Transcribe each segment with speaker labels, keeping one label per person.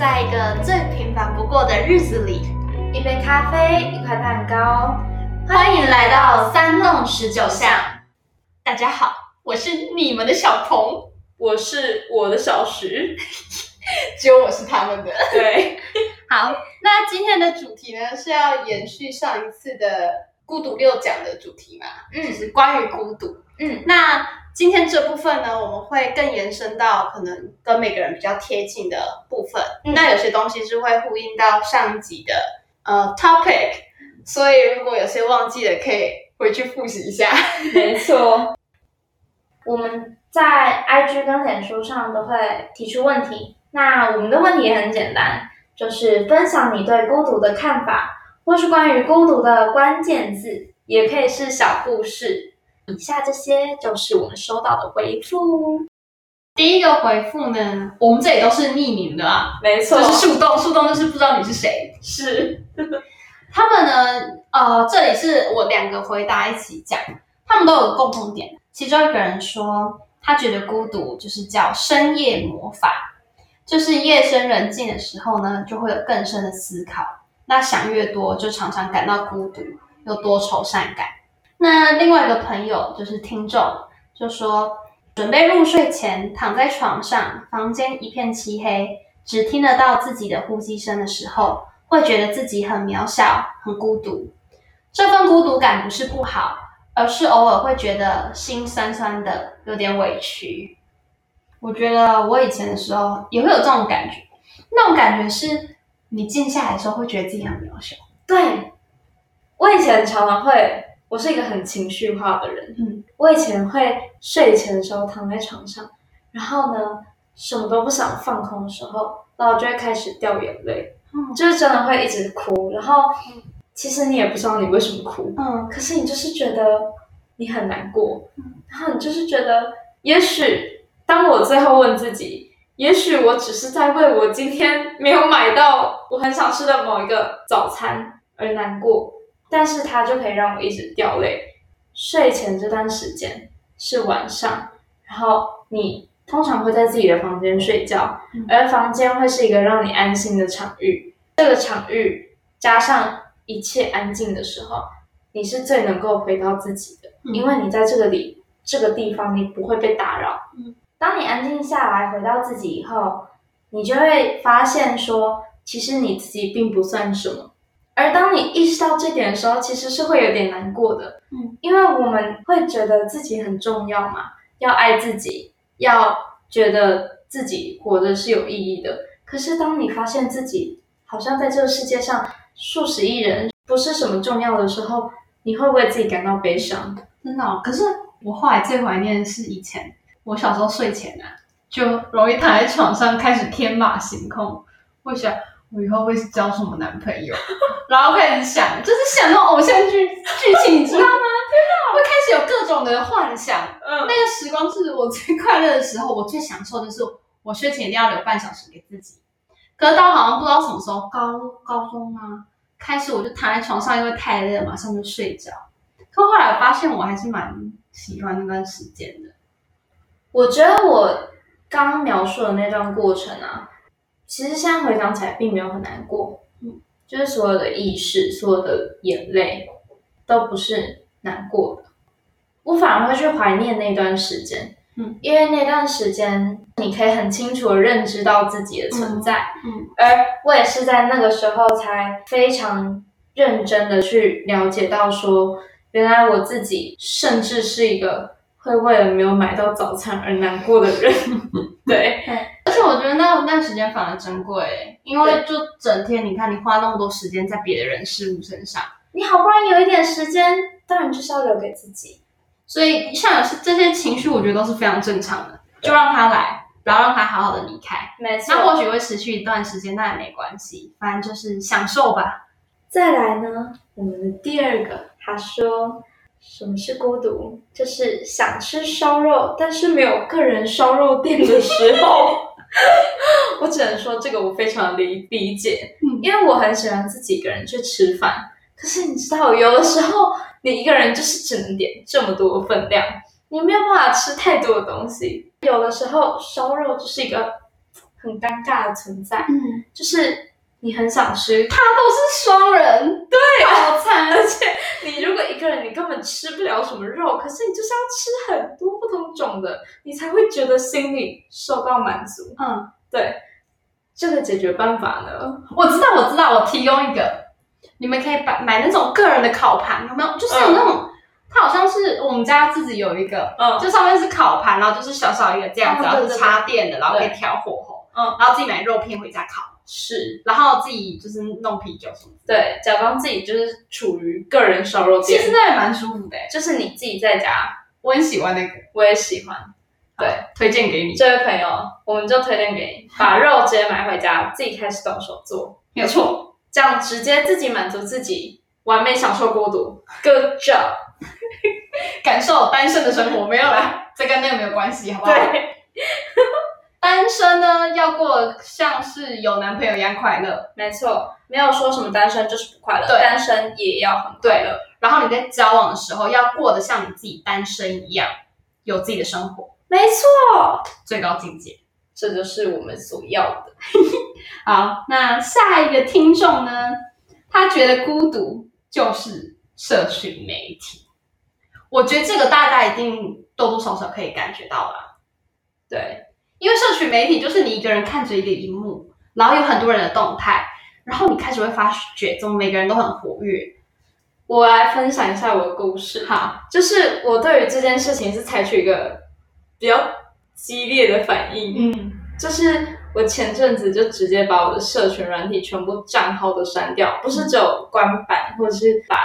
Speaker 1: 在一个最平凡不过的日子里，
Speaker 2: 一杯咖啡，一块蛋糕，
Speaker 1: 欢迎来到三弄十九巷。大家好，我是你们的小鹏，
Speaker 3: 我是我的小石，
Speaker 1: 只有我是他们的。
Speaker 3: 对，
Speaker 1: 好，那今天的主题呢是要延续上一次的孤独六讲的主题嘛？嗯，就是关于孤独。
Speaker 2: 嗯，
Speaker 1: 那今天这部分呢，我们会更延伸到可能跟每个人比较贴近的部分。
Speaker 2: 嗯
Speaker 1: 那有些东西是会呼应到上一集的呃 topic，所以如果有些忘记了，可以回去复习一下。
Speaker 3: 没错，
Speaker 2: 我们在 IG 跟脸书上都会提出问题。那我们的问题也很简单，就是分享你对孤独的看法，或是关于孤独的关键字，也可以是小故事。以下这些就是我们收到的回复。
Speaker 1: 第一个回复呢，我们这里都是匿名的啊，
Speaker 3: 没错
Speaker 1: 就，是树洞，树洞就是不知道你是谁。
Speaker 3: 是
Speaker 1: 他们呢，呃，这里是我两个回答一起讲，他们都有个共同点。其中一个人说，他觉得孤独就是叫深夜魔法，就是夜深人静的时候呢，就会有更深的思考。那想越多，就常常感到孤独，又多愁善感。那另外一个朋友就是听众，就说准备入睡前，躺在床上，房间一片漆黑，只听得到自己的呼吸声的时候，会觉得自己很渺小、很孤独。这份孤独感不是不好，而是偶尔会觉得心酸酸的，有点委屈。我觉得我以前的时候也会有这种感觉，那种感觉是你静下来的时候会觉得自己很渺小。
Speaker 2: 对，我以前常常会，我是一个很情绪化的人。
Speaker 1: 嗯，
Speaker 2: 我以前会睡前的时候躺在床上，然后呢，什么都不想放空的时候，然后就会开始掉眼泪，
Speaker 1: 嗯
Speaker 2: 就是真的会一直哭。然后其实你也不知道你为什么哭，
Speaker 1: 嗯
Speaker 2: 可是你就是觉得你很难过，然后你就是觉得，也许当我最后问自己，也许我只是在为我今天没有买到我很想吃的某一个早餐而难过，但是它就可以让我一直掉泪。睡前这段时间是晚上，然后你通常会在自己的房间睡觉，
Speaker 1: 嗯
Speaker 2: 而房间会是一个让你安心的场域。这个场域加上一切安静的时候，你是最能够回到自己的，
Speaker 1: 嗯
Speaker 2: 因为你在这个里这个地方你不会被打扰。
Speaker 1: 嗯，
Speaker 2: 当你安静下来，回到自己以后，你就会发现说，其实你自己并不算什么。而当你意识到这点的时候，其实是会有点难过的。
Speaker 1: 嗯，
Speaker 2: 因为我们会觉得自己很重要嘛，要爱自己，要觉得自己活着是有意义的。可是当你发现自己好像在这个世界上数十亿人不是什么重要的时候，你会为自己感到悲伤？
Speaker 1: 真的、哦。可是我后来最怀念的是以前，我小时候睡前啊，就容易躺在床上开始天马行空，会想我以后会交什么男朋友，然后开始想，就是想那种偶像剧剧情，你知道吗？会开始有各种的幻想。
Speaker 3: 嗯
Speaker 1: 那个时光是我最快乐的时候，我最享受的就是我睡前一定要留半小时给自己。可是到好像不知道什么时候，高高中啊，开始我就躺在床上，因为太累了，马上就睡着。可后来我发现我还是蛮喜欢那段时间的。
Speaker 2: 我觉得我刚刚描述的那段过程啊，其实现在回想起来并没有很难过，
Speaker 1: 嗯，
Speaker 2: 就是所有的意识、所有的眼泪都不是难过的，我反而会去怀念那段时间，
Speaker 1: 嗯，
Speaker 2: 因为那段时间你可以很清楚的认知到自己的存在，
Speaker 1: 嗯。
Speaker 2: 而我也是在那个时候才非常认真的去了解到说，原来我自己甚至是一个会为了没有买到早餐而难过的人。对，
Speaker 1: 而且我觉得那那段时间反而珍贵欸，因为就整天你看你花那么多时间在别的人事物身上，
Speaker 2: 你好不容易有一点时间，当然就是要留给自己。
Speaker 1: 所以像有些这些情绪，我觉得都是非常正常的，就让他来，不要让他好好的离开。
Speaker 2: 没错。
Speaker 1: 那或许会持续一段时间，那也没关系，反正就是享受吧。
Speaker 2: 再来呢，我们的第二个，他说什么是孤独？就是想吃烧肉，但是没有个人烧肉店的时候。我只能说这个我非常理理解，
Speaker 1: 嗯
Speaker 2: 因为我很喜欢自己一个人去吃饭。可是你知道，有的时候你一个人就是只能点这么多分量，你没有办法吃太多的东西。有的时候烧肉就是一个很尴尬的存在，
Speaker 1: 嗯，
Speaker 2: 就是你很想吃，
Speaker 1: 它都是双人，对，好惨，
Speaker 2: 而且你如果一个人，你根本吃不了什么肉，可是你就是要吃很多不同种的，你才会觉得心里受到满足。
Speaker 1: 嗯，
Speaker 2: 对，这个解决办法呢？
Speaker 1: 我知道，我知道，我提供一个，你们可以买买那种个人的烤盘，有没有？就是有那种，它好像是我们家自己有一个，
Speaker 2: 嗯。
Speaker 1: 就上面是烤盘，然后就是小小一个这样子，然后是插电的，然后可以调火候，
Speaker 2: 嗯。
Speaker 1: 然后自己买肉片回家烤，
Speaker 2: 是。
Speaker 1: 然后自己就是弄啤酒什么的。
Speaker 2: 对，假装自己就是处于个人烧肉店，
Speaker 1: 其实那也蛮舒服的，
Speaker 2: 就是你自己在家，
Speaker 1: 我很喜欢那个，
Speaker 2: 我也喜欢。对，
Speaker 1: 推荐给你。
Speaker 2: 这位朋友，我们就推荐给你，把肉直接买回家，自己开始动手做，
Speaker 1: 没有错，
Speaker 2: 这样直接自己满足自己，完美享受孤独。Good job！
Speaker 1: 感受单身的生活没有啦，这跟那个没有关系，好不好？
Speaker 2: 对，
Speaker 1: 单身呢要过像是有男朋友一样快乐，
Speaker 2: 没错，没有说什么单身就是不快乐，
Speaker 1: 对
Speaker 2: 单身也要很快乐。
Speaker 1: 然后你在交往的时候要过得像你自己单身一样，有自己的生活，
Speaker 2: 没错，
Speaker 1: 最高境界。
Speaker 2: 这就是我们所要的。
Speaker 1: 好，那下一个听众呢，他觉得孤独就是社群媒体。我觉得这个大家一定多多少少可以感觉到啦，
Speaker 2: 对，
Speaker 1: 因为社群媒体就是你一个人看着一个荧幕，然后有很多人的动态，然后你开始会发觉，怎么每个人都很活跃。
Speaker 2: 我来分享一下我的故事。
Speaker 1: 好，
Speaker 2: 就是我对于这件事情是采取一个比较激烈的反应，
Speaker 1: 嗯，
Speaker 2: 就是我前阵子就直接把我的社群软体全部账号都删掉，不是只有官版或者是把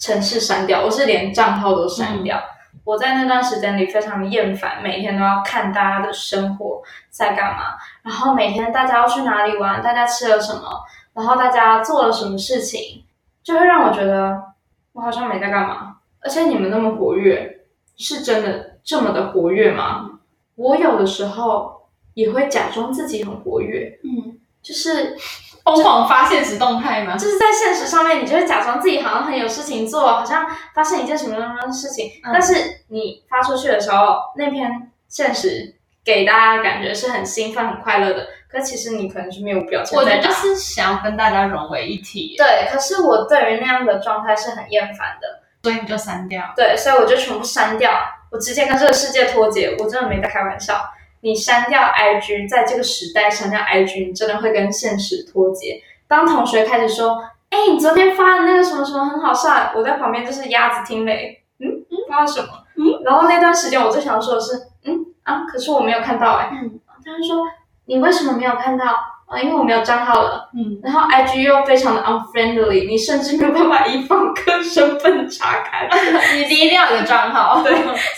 Speaker 2: 城市删掉，我是连账号都删掉。我在那段时间里非常厌烦，每天都要看大家的生活在干嘛，然后每天大家要去哪里玩，大家吃了什么，然后大家做了什么事情，就会让我觉得我好像没在干嘛。而且你们那么活跃，是真的这么的活跃吗？我有的时候也会假装自己很活跃，
Speaker 1: 嗯，
Speaker 2: 就是
Speaker 1: 疯狂发现实动态吗？
Speaker 2: 就是在现实上面，你就会假装自己好像很有事情做，好像发生一件什么什么事情，
Speaker 1: 嗯
Speaker 2: 但是你发出去的时候，那篇现实给大家的感觉是很兴奋、很快乐的，可其实你可能是没有表情在打。
Speaker 1: 我觉得就是想要跟大家融为一体，
Speaker 2: 对，可是我对于那样的状态是很厌烦的，
Speaker 1: 所以你就删掉。
Speaker 2: 对，所以我就全部删掉，我直接跟这个世界脱节，我真的没在开玩笑。你删掉 IG，在这个时代删掉 IG，你真的会跟现实脱节。当同学开始说：“哎、你昨天发的那个什么什么很好笑。”我在旁边就是鸭子听雷，嗯嗯，发了什么？嗯，然后那段时间我最想说的是：“嗯啊，可是我没有看到哎、
Speaker 1: 嗯
Speaker 2: 他就说：“你为什么没有看到？”啊，因为我没有账号了。
Speaker 1: 嗯，
Speaker 2: 然后 IG 又非常的 unfriendly，你甚至没有办法以访客身份查看。
Speaker 1: 你一定要有账号。
Speaker 2: 对，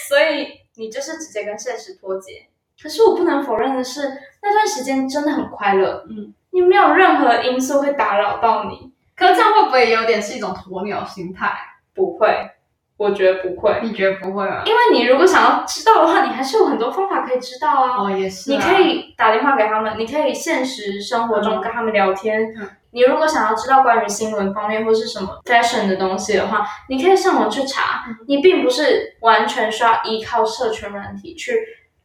Speaker 2: 所以你就是直接跟现实脱节。可是我不能否认的是，那段时间真的很快乐，
Speaker 1: 嗯，
Speaker 2: 你没有任何因素会打扰到你，
Speaker 1: 可是这样会不会有点是一种鸵鸟心态？
Speaker 2: 不会，我觉得不会，
Speaker 1: 你觉得不会啊？
Speaker 2: 因为你如果想要知道的话，你还是有很多方法可以知道啊。
Speaker 1: 哦，也是啊。
Speaker 2: 你可以打电话给他们，你可以现实生活中跟他们聊天。
Speaker 1: 嗯
Speaker 2: 你如果想要知道关于新闻方面或是什么 fashion 的东西的话，你可以上网去查。
Speaker 1: 嗯
Speaker 2: 你并不是完全需要依靠社群软体去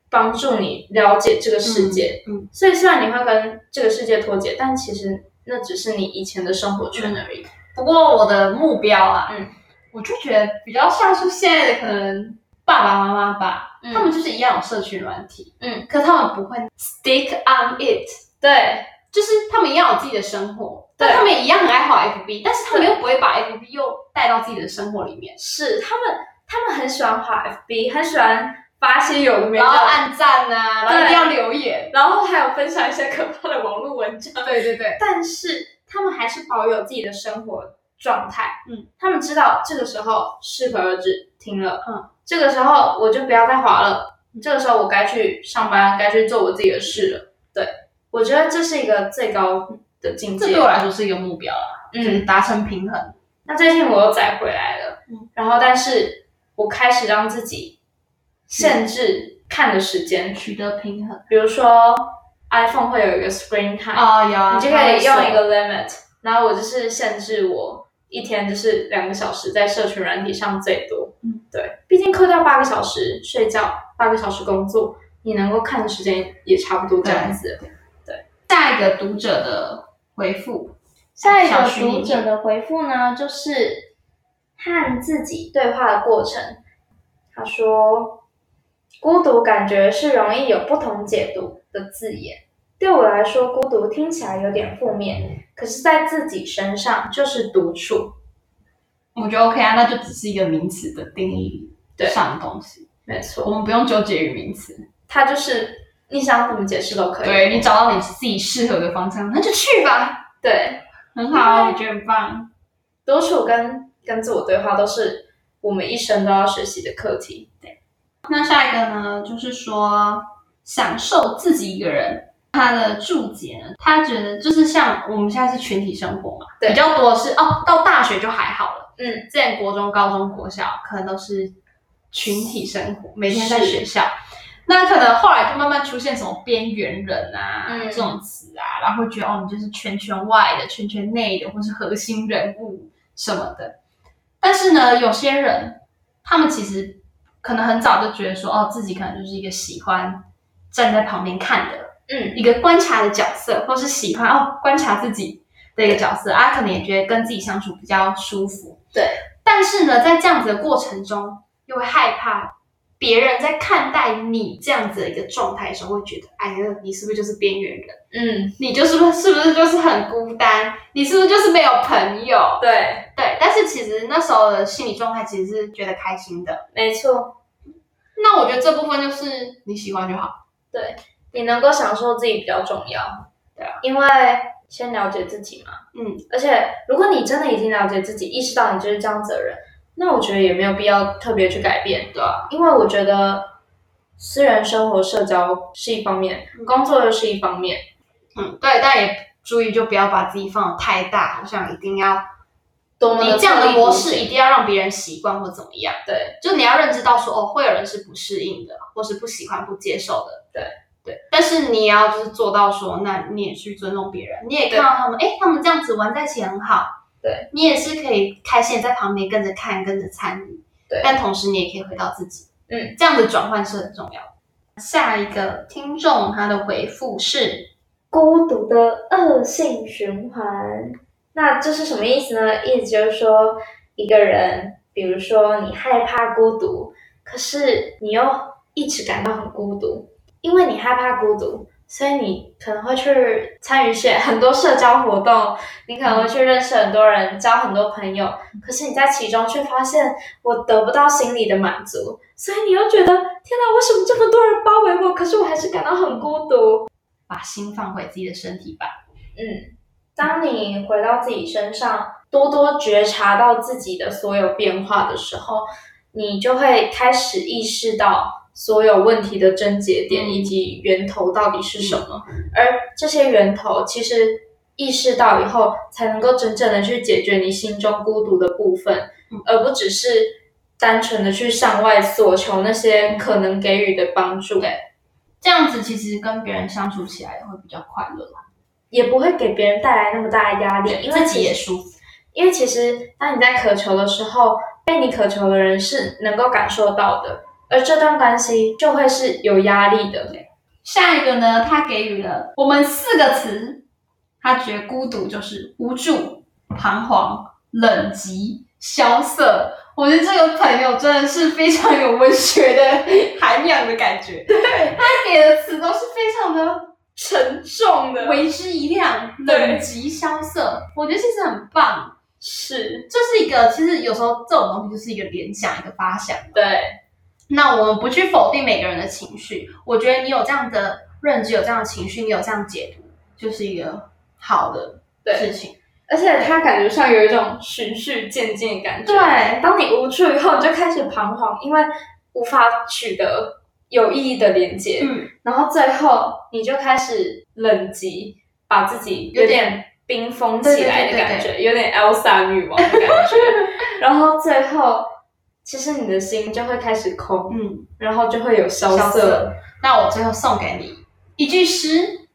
Speaker 2: 帮助你了解这个世界。
Speaker 1: 嗯，
Speaker 2: 所以虽然你会跟这个世界脱节，但其实那只是你以前的生活圈而已。
Speaker 1: 不过我的目标啊，
Speaker 2: 嗯，
Speaker 1: 我就觉得比较像是现在的可能爸爸妈妈吧，
Speaker 2: 嗯。
Speaker 1: 他们就是一样有社群软体，
Speaker 2: 嗯，
Speaker 1: 可他们不会 stick on it，
Speaker 2: 对，
Speaker 1: 就是他们一样有自己的生活，
Speaker 2: 对。
Speaker 1: 但他们也一样很爱好 FB，但是他们又不会把 FB 又带到自己的生活里面，
Speaker 2: 是他们，他们很喜欢滑 FB，很喜欢发一些有的没的
Speaker 1: 然，后按赞啊，然后一定要留言，
Speaker 2: 然后还有分享一些可怕的网络文章。
Speaker 1: 对对对，
Speaker 2: 但是他们还是保有自己的生活状态。
Speaker 1: 嗯，
Speaker 2: 他们知道这个时候适可而止，停了。
Speaker 1: 嗯，
Speaker 2: 这个时候我就不要再滑了。这个时候我该去上班，该去做我自己的事了。对，我觉得这是一个最高的境界。
Speaker 1: 这对我来说是一个目标啦，就是
Speaker 2: 嗯，
Speaker 1: 达成平衡。
Speaker 2: 那最近我又载回来了。
Speaker 1: 嗯，
Speaker 2: 然后但是我开始让自己限制看的时间，
Speaker 1: 取得平衡
Speaker 2: 比如说 iPhone 会有一个 Screen Time。
Speaker 1: 啊，有啊，
Speaker 2: 你就可以用一个 limit，然后我就是限制我一天就是两个小时在社群软体上最多。
Speaker 1: 嗯，
Speaker 2: 对，毕竟扣掉八个小时睡觉，八个小时工作，你能够看的时间也差不多这样子。对，
Speaker 1: 下一个读者的回复，
Speaker 2: 下一个读者的回复呢，就是和自己对话的过程。他说：“孤独感觉是容易有不同解读的字眼。对我来说，孤独听起来有点负面，可是在自己身上就是独处。
Speaker 1: 我觉得 OK 啊，那就只是一个名词的定义
Speaker 2: 对
Speaker 1: 上的东西，
Speaker 2: 没错，
Speaker 1: 我们不用纠结于名词。
Speaker 2: 它就是你想怎么解释都可以。
Speaker 1: 对你找到你自己适合的方向，那就去吧，
Speaker 2: 对，
Speaker 1: 很好，我觉得很棒。
Speaker 2: 独处跟跟自我对话都是我们一生都要学习的课题。
Speaker 1: 对那下一个呢，就是说享受自己一个人。他的注解呢，他觉得就是像我们现在是群体生活嘛，
Speaker 2: 对
Speaker 1: 比较多的是哦，到大学就还好了。
Speaker 2: 嗯，
Speaker 1: 之前国中、高中、国小可能都是群体生活，每天在学校。那可能后来就慢慢出现什么边缘人啊、
Speaker 2: 嗯
Speaker 1: 这种词啊，然后会觉得哦，你就是圈圈外的、圈圈内的，或是核心人物什么的。但是呢，有些人他们其实可能很早就觉得说，哦，自己可能就是一个喜欢站在旁边看的，
Speaker 2: 嗯，
Speaker 1: 一个观察的角色，或是喜欢哦观察自己的一个角色啊，可能也觉得跟自己相处比较舒服。
Speaker 2: 对，
Speaker 1: 但是呢，在这样子的过程中，又会害怕别人在看待你这样子的一个状态的时候，会觉得，哎呀，你是不是就是边缘人？
Speaker 2: 嗯，
Speaker 1: 你就是不是是不是就是很孤单？你是不是就是没有朋友？
Speaker 2: 对，
Speaker 1: 对，但是其实那时候的心理状态其实是觉得开心的。
Speaker 2: 没错。
Speaker 1: 那我觉得这部分就是你喜欢就好。
Speaker 2: 对你能够享受自己比较重要。
Speaker 1: 对啊，
Speaker 2: 因为先了解自己嘛。
Speaker 1: 嗯，
Speaker 2: 而且如果你真的已经了解自己，意识到你就是这样子的人，那我觉得也没有必要特别去改变，
Speaker 1: 对啊，
Speaker 2: 因为我觉得私人生活、社交是一方面，工作又是一方面。
Speaker 1: 嗯，对，但也注意就不要把自己放的太大，好像一定要
Speaker 2: 多么
Speaker 1: 你这样的模式一
Speaker 2: 一
Speaker 1: 定要让别人习惯或怎么样。
Speaker 2: 对
Speaker 1: 就你要认知到说，哦，会有人是不适应的，或是不喜欢、不接受的。
Speaker 2: 对
Speaker 1: 对，但是你也要就是做到说，那你也去尊重别人，你也看到他们，哎，他们这样子玩在一起很好。
Speaker 2: 对，
Speaker 1: 你也是可以开心在旁边跟着看、跟着参与。
Speaker 2: 对
Speaker 1: 但同时你也可以回到自己。
Speaker 2: 嗯，
Speaker 1: 这样的转换是很重要的。下一个听众他的回复是，
Speaker 2: 孤独的恶性循环。那这是什么意思呢？意思就是说，一个人，比如说你害怕孤独，可是你又一直感到很孤独，因为你害怕孤独，所以你可能会去参与一些很多社交活动，你可能会去认识很多人，交很多朋友，可是你在其中却发现我得不到心理的满足，所以你又觉得天哪，为什么这么多人包围我，可是我还是感到很孤独。
Speaker 1: 把心放回自己的身体吧。
Speaker 2: 嗯，当你回到自己身上，多多觉察到自己的所有变化的时候，你就会开始意识到所有问题的症结点
Speaker 1: 嗯
Speaker 2: 以及源头到底是什么。而这些源头，其实意识到以后，才能够真正的去解决你心中孤独的部分，
Speaker 1: 嗯
Speaker 2: 而不只是单纯的去向外索求那些可能给予的帮助。
Speaker 1: 对这样子其实跟别人相处起来也会比较快乐，
Speaker 2: 也不会给别人带来那么大的压力，因为
Speaker 1: 自己也舒服。
Speaker 2: 因为其实当你在渴求的时候，被你渴求的人是能够感受到的，而这段关系就会是有压力的。
Speaker 1: 下一个呢，他给予了我们四个词，他觉得孤独就是无助、彷徨、冷极、萧瑟。我觉得这个朋友真的是非常有文学的涵养的感觉，对他给的词都是非常的
Speaker 2: 沉重的
Speaker 1: 为之一亮，冷极萧瑟。我觉得其实很棒，
Speaker 2: 是
Speaker 1: 这是一个其实有时候这种东西就是一个联想，一个发想。
Speaker 2: 对，
Speaker 1: 那我们不去否定每个人的情绪，我觉得你有这样的认知，有这样的情绪，你有这样解读，就是一个好的
Speaker 2: 对
Speaker 1: 事情。
Speaker 2: 而且他感觉上有一种循序渐进的感觉。
Speaker 1: 对
Speaker 2: 当你无助以后，你就开始彷徨，因为无法取得有意义的连接，
Speaker 1: 嗯，
Speaker 2: 然后最后你就开始冷极，把自己有点冰封起来的感觉，有点 Elsa 女王的感觉。然后最后，其实你的心就会开始空，
Speaker 1: 嗯，
Speaker 2: 然后就会有萧
Speaker 1: 萧
Speaker 2: 瑟。
Speaker 1: 瑟那我最后送给你一句诗，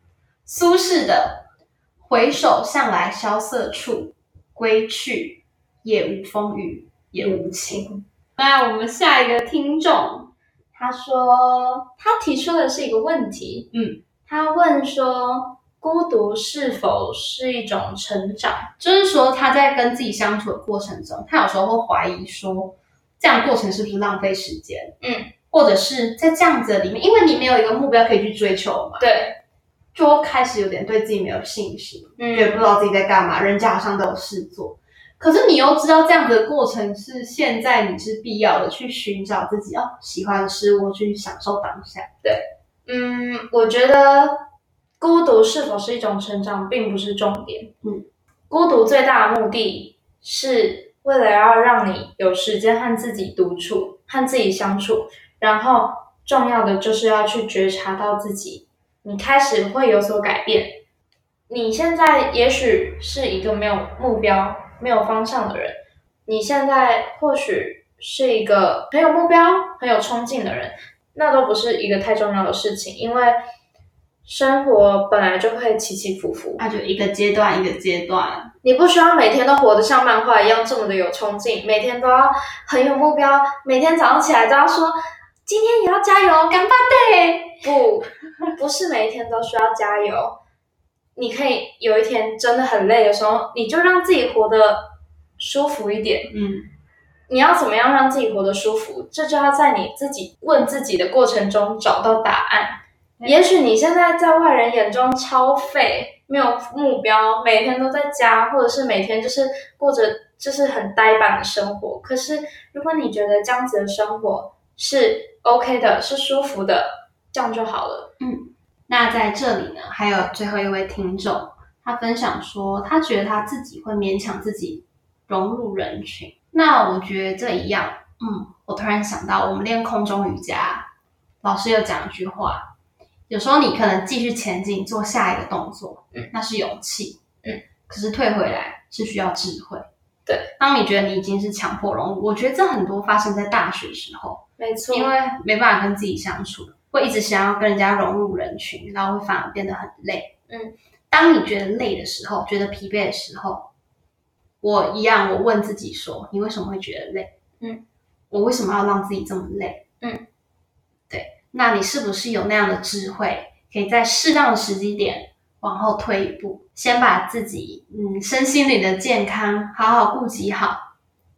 Speaker 1: 苏轼的“回首向来萧瑟处，归去，也无风雨也无晴”。那我们下一个听众，
Speaker 2: 他说，他提出的是一个问题，
Speaker 1: 嗯，
Speaker 2: 他问说，孤独是否是一种成长？
Speaker 1: 就是说他在跟自己相处的过程中，他有时候会怀疑说，这样过程是不是浪费时间？
Speaker 2: 嗯，
Speaker 1: 或者是在这样子的里面，因为你没有一个目标可以去追求嘛，
Speaker 2: 对，
Speaker 1: 就会开始有点对自己没有信心，
Speaker 2: 嗯
Speaker 1: 也不知道自己在干嘛，人家好像都有事做。可是你又知道这样子的过程是现在你是必要的，去寻找自己哦喜欢的事物，去享受当下。
Speaker 2: 对嗯，我觉得孤独是否是一种成长，并不是重点。
Speaker 1: 嗯，
Speaker 2: 孤独最大的目的是为了要让你有时间和自己独处，和自己相处。然后重要的就是要去觉察到自己，你开始会有所改变。你现在也许是一个没有目标、没有方向的人，你现在或许是一个很有目标、很有冲劲的人。那都不是一个太重要的事情，因为生活本来就会起起伏伏，
Speaker 1: 那就一个阶段一个阶段，
Speaker 2: 你不需要每天都活得像漫画一样这么的有冲劲，每天都要很有目标，每天早上起来都要说今天也要加油，干巴爹！不，不是每一天都需要加油，你可以有一天真的很累的时候，你就让自己活得舒服一点，
Speaker 1: 嗯，
Speaker 2: 你要怎么样让自己活得舒服？这就要在你自己问自己的过程中找到答案。也许你现在在外人眼中超废，没有目标，每天都在家，或者是每天就是过着就是很呆板的生活。可是如果你觉得这样子的生活是 OK 的，是舒服的，这样就好了。
Speaker 1: 嗯那在这里呢，还有最后一位听众，他分享说，他觉得他自己会勉强自己融入人群。那我觉得这一样，嗯，我突然想到，我们练空中瑜伽，老师有讲一句话，有时候你可能继续前进，做下一个动作，
Speaker 2: 嗯，
Speaker 1: 那是勇气，
Speaker 2: 嗯，
Speaker 1: 可是退回来是需要智慧。
Speaker 2: 对，
Speaker 1: 当你觉得你已经是强迫融入，我觉得这很多发生在大学时候。
Speaker 2: 没错
Speaker 1: 因为没办法跟自己相处，会一直想要跟人家融入人群，然后会反而变得很累。
Speaker 2: 嗯，
Speaker 1: 当你觉得累的时候，觉得疲惫的时候，我一样，我问自己说：你为什么会觉得累？
Speaker 2: 嗯，
Speaker 1: 我为什么要让自己这么累？那你是不是有那样的智慧，可以在适当的时机点往后退一步，先把自己嗯身心里的健康好好顾及好，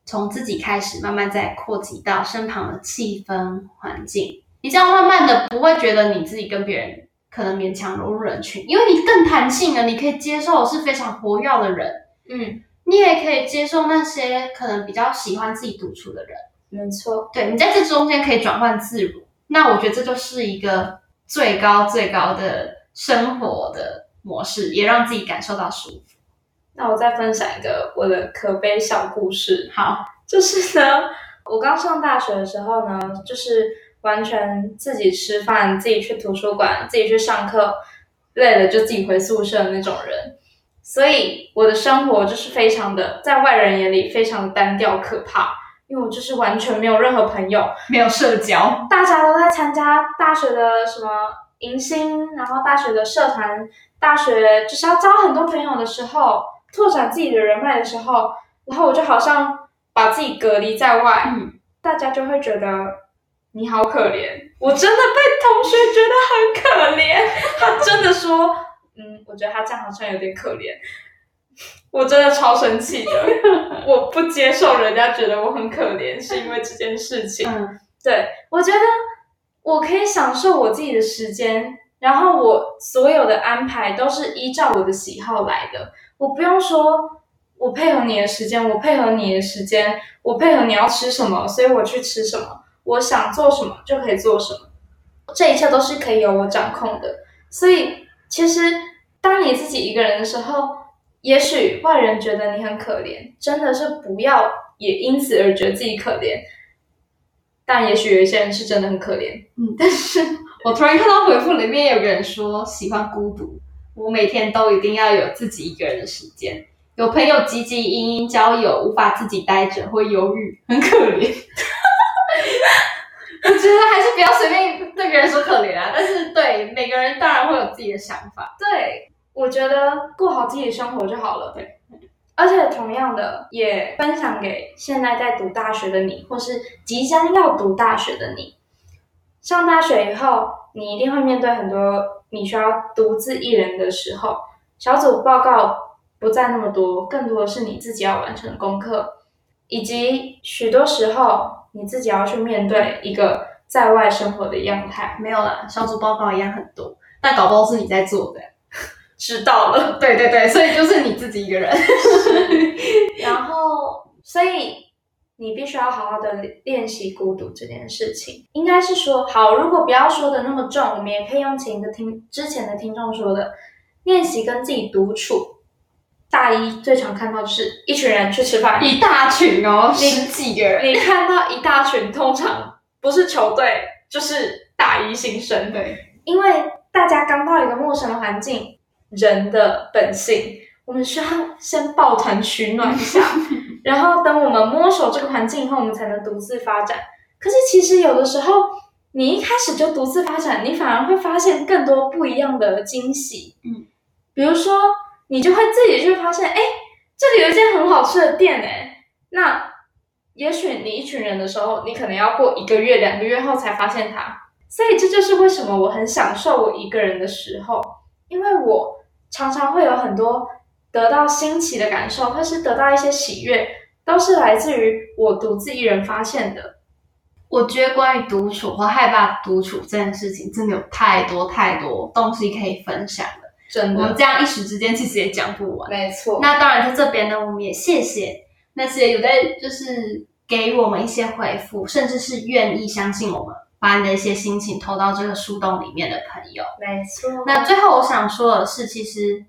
Speaker 1: 从自己开始，慢慢再扩及到身旁的气氛环境。你这样慢慢的不会觉得你自己跟别人可能勉强融入人群，因为你更弹性了，你可以接受是非常活跃的人，
Speaker 2: 嗯，
Speaker 1: 你也可以接受那些可能比较喜欢自己独处的人。
Speaker 2: 没错。
Speaker 1: 对你在这中间可以转换自如，那我觉得这就是一个最高最高的生活的模式，也让自己感受到舒服。
Speaker 2: 那我再分享一个我的可悲小故事。
Speaker 1: 好，
Speaker 2: 就是呢，我刚上大学的时候呢，就是完全自己吃饭，自己去图书馆，自己去上课，累了就自己回宿舍的那种人。所以我的生活就是非常的，在外人眼里非常的单调可怕，因为我就是完全没有任何朋友，
Speaker 1: 没有社交，
Speaker 2: 大家都在参加大学的什么迎新，然后大学的社团，大学就是要交很多朋友的时候，拓展自己的人脉的时候，然后我就好像把自己隔离在外，
Speaker 1: 嗯，
Speaker 2: 大家就会觉得你好可怜。我真的被同学觉得很可怜，他真的说，嗯，我觉得他这样好像有点可怜。我真的超生气的，我不接受人家觉得我很可怜，是因为这件事情。
Speaker 1: 嗯，
Speaker 2: 对，我觉得我可以享受我自己的时间，然后我所有的安排都是依照我的喜好来的，我不用说我配合你的时间，我配合你的时间，我配合你要吃什么，所以我去吃什么，我想做什么就可以做什么，这一切都是可以由我掌控的。所以其实当你自己一个人的时候，也许外人觉得你很可怜，真的是不要也因此而觉得自己可怜。但也许有一些人是真的很可怜，
Speaker 1: 嗯，但是我突然看到回复里面有个人说喜欢孤独，我每天都一定要有自己一个人的时间。有朋友汲汲营营交友，无法自己待着，会忧郁，很可怜。我觉得还是不要随便对别人说可怜啊。但是对每个人当然会有自己的想法。
Speaker 2: 对，我觉得过好自己的生活就好了。
Speaker 1: 对，
Speaker 2: 而且同样的，也分享给现在在读大学的你，或是即将要读大学的你。上大学以后，你一定会面对很多你需要独自一人的时候，小组报告不再那么多，更多的是你自己要完成的功课，以及许多时候你自己要去面对一个在外生活的样态。
Speaker 1: 没有啦，小组报告一样很多，但搞不好是你在做的。
Speaker 2: 知道了，
Speaker 1: 对对对，所以就是你自己一个人。
Speaker 2: 然后，所以你必须要好好的练习孤独这件事情。应该是说，好，如果不要说的那么重，我们也可以用前一个听之前的听众说的，练习跟自己独处。大一最常看到就是一群人去吃饭，
Speaker 1: 一大群哦，十几个人。
Speaker 2: 你看到一大群，通常不是球队，就是大一新生。
Speaker 1: 对，
Speaker 2: 因为大家刚到一个陌生的环境，人的本性，我们需要先抱团取暖一下，然后等我们摸熟这个环境以后，我们才能独自发展。可是其实有的时候，你一开始就独自发展，你反而会发现更多不一样的惊喜。
Speaker 1: 嗯，
Speaker 2: 比如说。你就会自己去发现，哎，这里有一间很好吃的店，哎，那也许你一群人的时候，你可能要过一个月、两个月后才发现它。所以这就是为什么我很享受我一个人的时候，因为我常常会有很多得到新奇的感受，或是得到一些喜悦，都是来自于我独自一人发现的。
Speaker 1: 我觉得关于独处和害怕独处这件事情，真的有太多太多东西可以分享了。
Speaker 2: 真的，
Speaker 1: 我们这样一时之间其实也讲不完。
Speaker 2: 没错。
Speaker 1: 那当然，在这边呢，我们也谢谢那些有在就是给我们一些回复，甚至是愿意相信我们，把你的一些心情投到这个树洞里面的朋友。
Speaker 2: 没错。
Speaker 1: 那最后我想说的是，其实，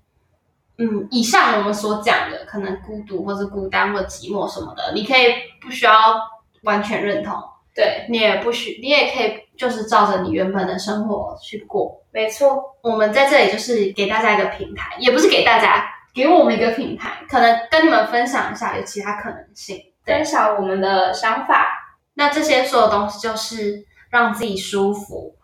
Speaker 1: 嗯，以上我们所讲的，可能孤独或者孤单或寂寞什么的，你可以不需要完全认同。
Speaker 2: 对
Speaker 1: 你也不需，你也可以就是照着你原本的生活去过。
Speaker 2: 没错，
Speaker 1: 我们在这里就是给大家一个平台，也不是给大家，给我们一个平台，可能跟你们分享一下有其他可能性，
Speaker 2: 分享我们的想法。
Speaker 1: 那这些所有东西就是让自己舒服，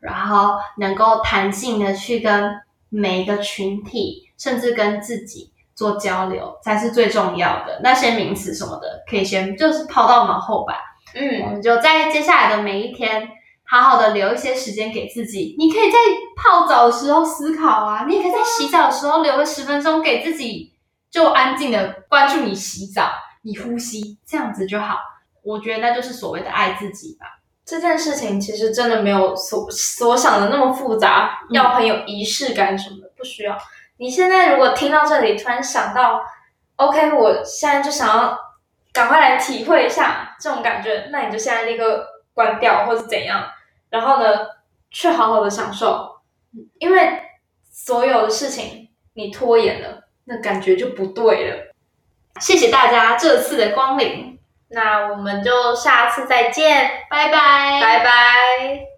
Speaker 1: 然后能够弹性的去跟每一个群体，甚至跟自己做交流，才是最重要的。那些名词什么的，可以先就是抛到脑后吧。
Speaker 2: 嗯，
Speaker 1: 我们就在接下来的每一天，好好的留一些时间给自己。你可以在泡澡的时候思考啊，你也可以在洗澡的时候留个十分钟给自己，就安静的关注你洗澡、你呼吸，这样子就好。我觉得那就是所谓的爱自己吧。
Speaker 2: 这件事情其实真的没有所所想的那么复杂，要很有仪式感什么的，不需要。你现在如果听到这里，突然想到，OK，我现在就想要。赶快来体会一下这种感觉，那你就现在立刻关掉，或者怎样，然后呢，去好好的享受，因为所有的事情你拖延了，那感觉就不对了。
Speaker 1: 谢谢大家这次的光临，
Speaker 2: 那我们就下次再见，
Speaker 1: 拜拜，
Speaker 2: 拜拜。